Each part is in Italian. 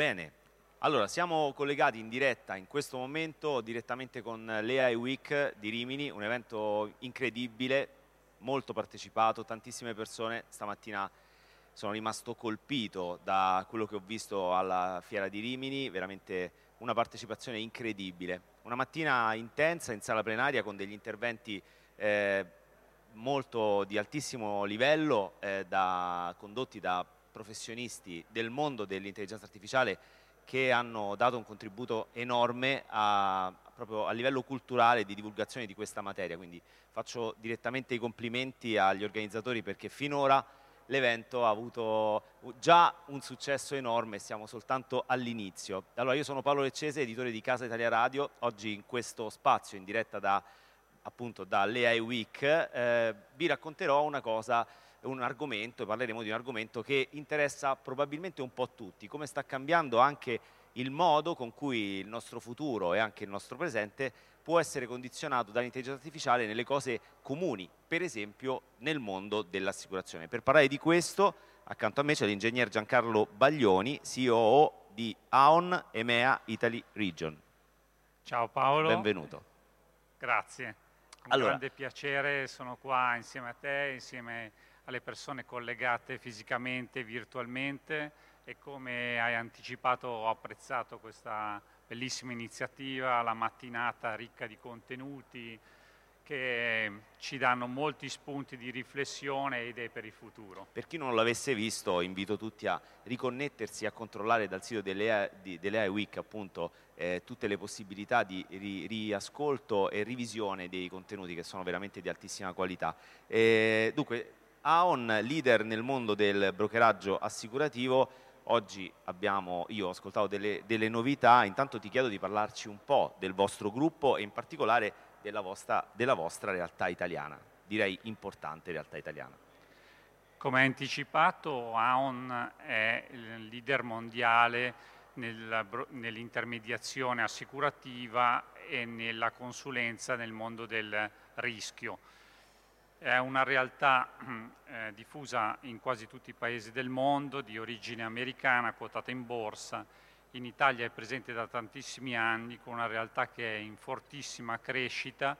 Bene, allora siamo collegati in diretta in questo momento direttamente con l'AI Week di Rimini, un evento incredibile, molto partecipato, tantissime persone. Stamattina sono rimasto colpito da quello che ho visto alla Fiera di Rimini, veramente una partecipazione incredibile. Una mattina intensa in sala plenaria con degli interventi eh, molto di altissimo livello eh, da, condotti da professionisti del mondo dell'intelligenza artificiale che hanno dato un contributo enorme a, proprio a livello culturale di divulgazione di questa materia, quindi faccio direttamente i complimenti agli organizzatori perché finora l'evento ha avuto già un successo enorme, siamo soltanto all'inizio. Allora io sono Paolo Leccese, editore di Casa Italia Radio, oggi in questo spazio in diretta da, appunto dall'AI Week eh, vi racconterò una cosa un argomento, parleremo di un argomento che interessa probabilmente un po' tutti, come sta cambiando anche il modo con cui il nostro futuro e anche il nostro presente può essere condizionato dall'intelligenza artificiale nelle cose comuni, per esempio nel mondo dell'assicurazione. Per parlare di questo, accanto a me c'è l'ingegner Giancarlo Baglioni, CEO di AON EMEA Italy Region. Ciao Paolo. Benvenuto. Grazie. Un allora, grande piacere, sono qua insieme a te, insieme alle persone collegate fisicamente, virtualmente e come hai anticipato ho apprezzato questa bellissima iniziativa, la mattinata ricca di contenuti che ci danno molti spunti di riflessione e idee per il futuro. Per chi non l'avesse visto invito tutti a riconnettersi, a controllare dal sito dell'AI Week appunto eh, tutte le possibilità di ri, riascolto e rivisione dei contenuti che sono veramente di altissima qualità. Eh, dunque, Aon, leader nel mondo del brokeraggio assicurativo, Oggi abbiamo, io ho ascoltato delle, delle, novità, intanto ti chiedo di parlarci un po' del vostro gruppo e in particolare della vostra, della vostra realtà italiana, direi importante realtà italiana. Come anticipato, AON è il leader mondiale nell'intermediazione assicurativa e nella consulenza nel mondo del rischio è una realtà eh, diffusa in quasi tutti i paesi del mondo, di origine americana, quotata in borsa. In Italia è presente da tantissimi anni, con una realtà che è in fortissima crescita.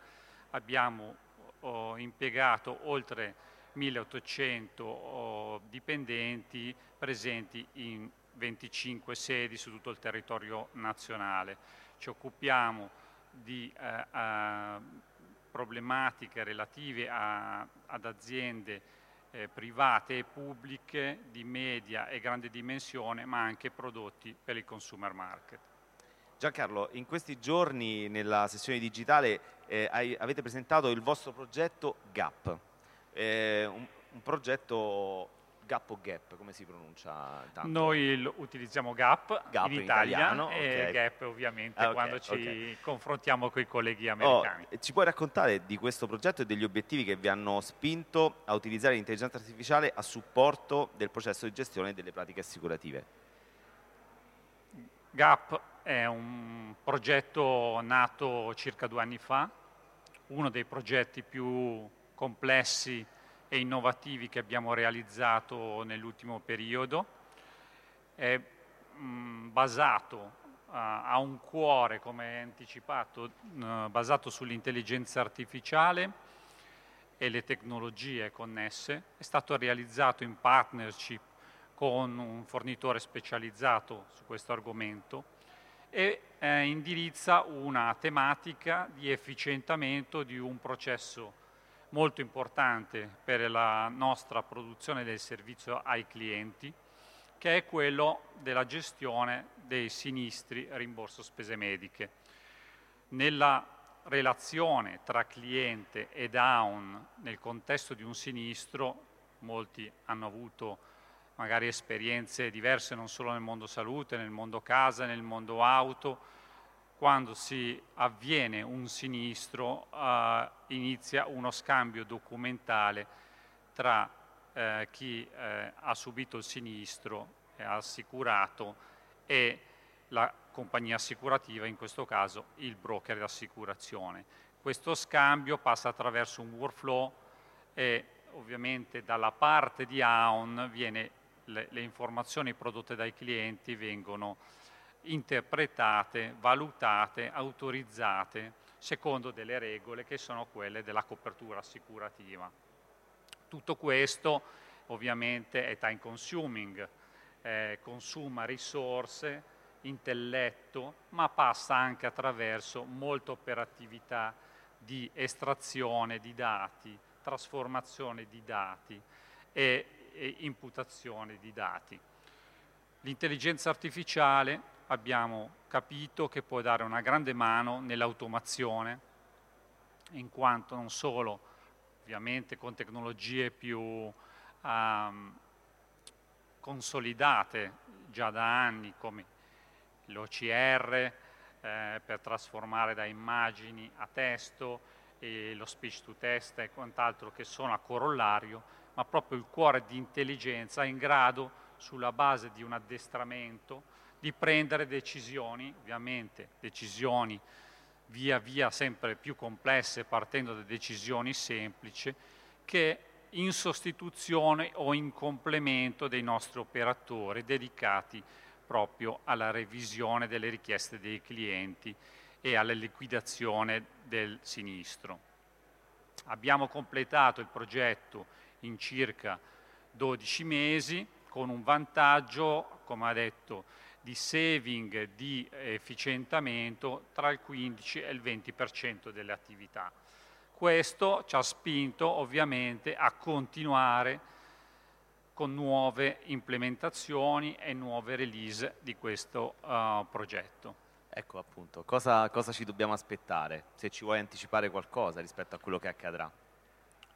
Abbiamo oh, impiegato oltre 1800 oh, dipendenti presenti in 25 sedi su tutto il territorio nazionale. Ci occupiamo di eh, problematiche relative a, ad aziende eh, private e pubbliche di media e grande dimensione, ma anche prodotti per il consumer market. Giancarlo, in questi giorni nella sessione digitale eh, hai, avete presentato il vostro progetto GAP, eh, un, un progetto Gap o Gap, come si pronuncia? Tanto? Noi utilizziamo Gap, Gap in, in Italia italiano, e okay. Gap ovviamente ah, okay, quando ci okay. confrontiamo con i colleghi oh, americani. Oh, ci puoi raccontare di questo progetto e degli obiettivi che vi hanno spinto a utilizzare l'intelligenza artificiale a supporto del processo di gestione delle pratiche assicurative? Gap è un progetto nato circa due anni fa, uno dei progetti più complessi e innovativi che abbiamo realizzato nell'ultimo periodo. È mh, basato uh, ha un cuore, come anticipato, uh, basato sull'intelligenza artificiale e le tecnologie connesse. È stato realizzato in partnership con un fornitore specializzato su questo argomento e eh, indirizza una tematica di efficientamento di un processo molto importante per la nostra produzione del servizio ai clienti, che è quello della gestione dei sinistri rimborso spese mediche. Nella relazione tra cliente e down nel contesto di un sinistro, molti hanno avuto magari esperienze diverse non solo nel mondo salute, nel mondo casa, nel mondo auto, quando si avviene un sinistro eh, inizia uno scambio documentale tra eh, chi eh, ha subito il sinistro, è assicurato, e la compagnia assicurativa, in questo caso il broker di assicurazione. Questo scambio passa attraverso un workflow e ovviamente dalla parte di AON viene le, le informazioni prodotte dai clienti vengono interpretate, valutate, autorizzate secondo delle regole che sono quelle della copertura assicurativa. Tutto questo ovviamente è time consuming, eh, consuma risorse, intelletto, ma passa anche attraverso molta operatività di estrazione di dati, trasformazione di dati e, e imputazione di dati. L'intelligenza artificiale abbiamo capito che può dare una grande mano nell'automazione, in quanto non solo ovviamente con tecnologie più um, consolidate già da anni come l'OCR eh, per trasformare da immagini a testo e lo speech to test e quant'altro che sono a corollario, ma proprio il cuore di intelligenza è in grado, sulla base di un addestramento, di prendere decisioni, ovviamente decisioni via via sempre più complesse partendo da decisioni semplici, che in sostituzione o in complemento dei nostri operatori dedicati proprio alla revisione delle richieste dei clienti e alla liquidazione del sinistro. Abbiamo completato il progetto in circa 12 mesi con un vantaggio, come ha detto, di saving, di efficientamento tra il 15 e il 20% delle attività. Questo ci ha spinto ovviamente a continuare con nuove implementazioni e nuove release di questo uh, progetto. Ecco appunto, cosa, cosa, ci dobbiamo aspettare? Se ci vuoi anticipare qualcosa rispetto a quello che accadrà.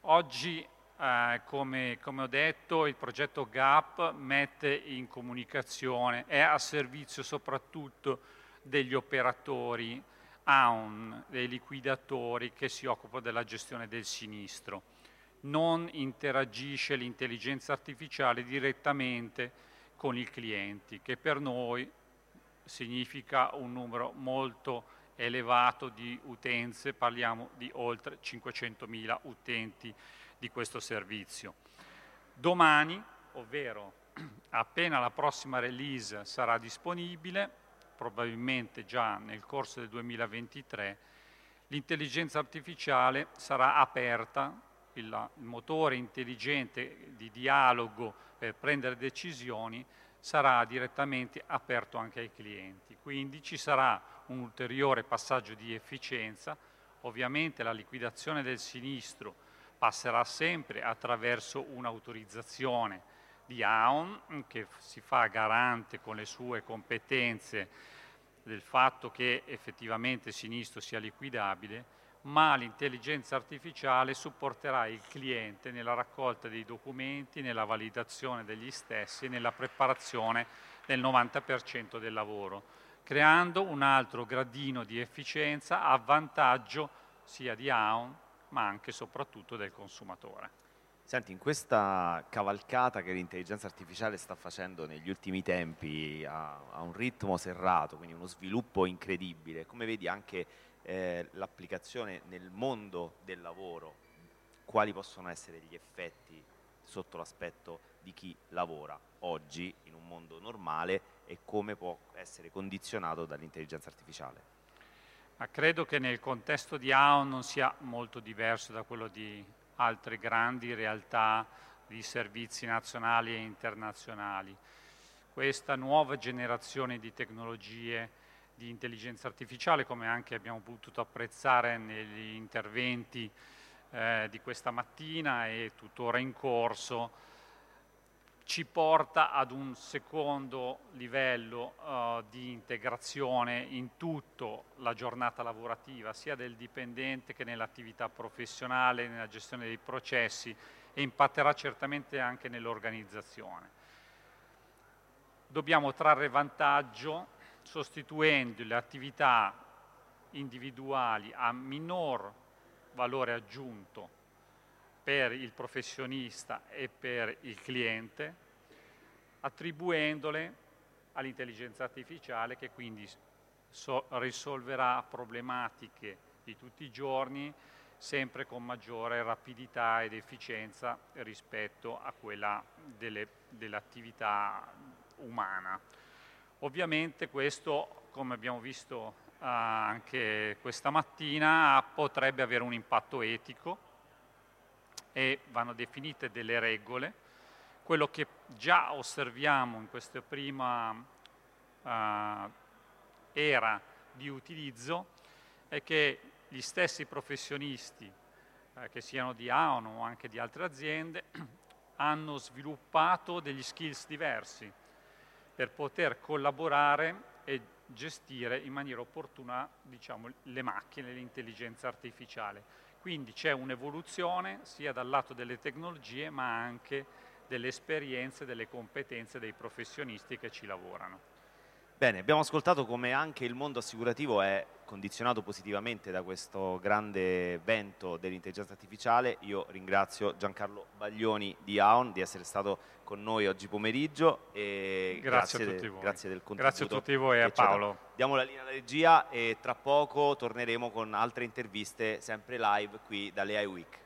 Oggi eh, come, come, ho detto, il progetto GAP mette in comunicazione, è a servizio soprattutto degli operatori AUN, dei liquidatori che si occupano della gestione del sinistro. Non interagisce l'intelligenza artificiale direttamente con i clienti, che per noi significa un numero molto elevato di utenze, parliamo di oltre 500.000 utenti di questo servizio. Domani, ovvero appena la prossima release sarà disponibile, probabilmente già nel corso del 2023, l'intelligenza artificiale sarà aperta, il, motore intelligente di dialogo per prendere decisioni sarà direttamente aperto anche ai clienti. Quindi ci sarà un ulteriore passaggio di efficienza, ovviamente la liquidazione del sinistro passerà sempre attraverso un'autorizzazione di AON che si fa garante con le sue competenze del fatto che effettivamente il sinistro sia liquidabile, ma l'intelligenza artificiale supporterà il cliente nella raccolta dei documenti, nella validazione degli stessi e nella preparazione del 90% del lavoro, creando un altro gradino di efficienza a vantaggio sia di AON ma anche e soprattutto del consumatore. Senti, in questa cavalcata che l'intelligenza artificiale sta facendo negli ultimi tempi a, a un ritmo serrato, quindi uno sviluppo incredibile, come vedi anche eh, l'applicazione nel mondo del lavoro, quali possono essere gli effetti sotto l'aspetto di chi lavora oggi in un mondo normale e come può essere condizionato dall'intelligenza artificiale? Ma credo che nel contesto di AON non sia molto diverso da quello di altre grandi realtà di servizi nazionali e internazionali. Questa nuova generazione di tecnologie di intelligenza artificiale, come anche abbiamo potuto apprezzare negli interventi eh, di questa mattina e tuttora in corso, ci porta ad un secondo livello uh, di integrazione in tutta la giornata lavorativa, sia del dipendente che nell'attività professionale, nella gestione dei processi e impatterà certamente anche nell'organizzazione. Dobbiamo trarre vantaggio sostituendo le attività individuali a minor valore aggiunto per il professionista e per il cliente, attribuendole all'intelligenza artificiale che quindi so risolverà problematiche di tutti i giorni sempre con maggiore rapidità ed efficienza rispetto a quella dell'attività umana. Ovviamente questo, come abbiamo visto uh, anche questa mattina, potrebbe avere un impatto etico e vanno definite delle regole. Quello che già osserviamo in questa prima uh, era di utilizzo è che gli stessi professionisti, eh, che siano di AON o anche di altre aziende, hanno sviluppato degli skills diversi per poter collaborare e gestire in maniera opportuna diciamo, le macchine, l'intelligenza artificiale. Quindi c'è un'evoluzione sia dal lato delle tecnologie ma anche delle esperienze, delle competenze dei professionisti che ci lavorano. Bene, abbiamo ascoltato come anche il mondo assicurativo è condizionato positivamente da questo grande vento dell'intelligenza artificiale. Io ringrazio Giancarlo Baglioni di AON di essere stato con noi oggi pomeriggio e grazie, grazie, de, grazie del contributo. Grazie a tutti voi e a Paolo. Diamo la linea alla regia e tra poco torneremo con altre interviste sempre live qui dalle iWeek.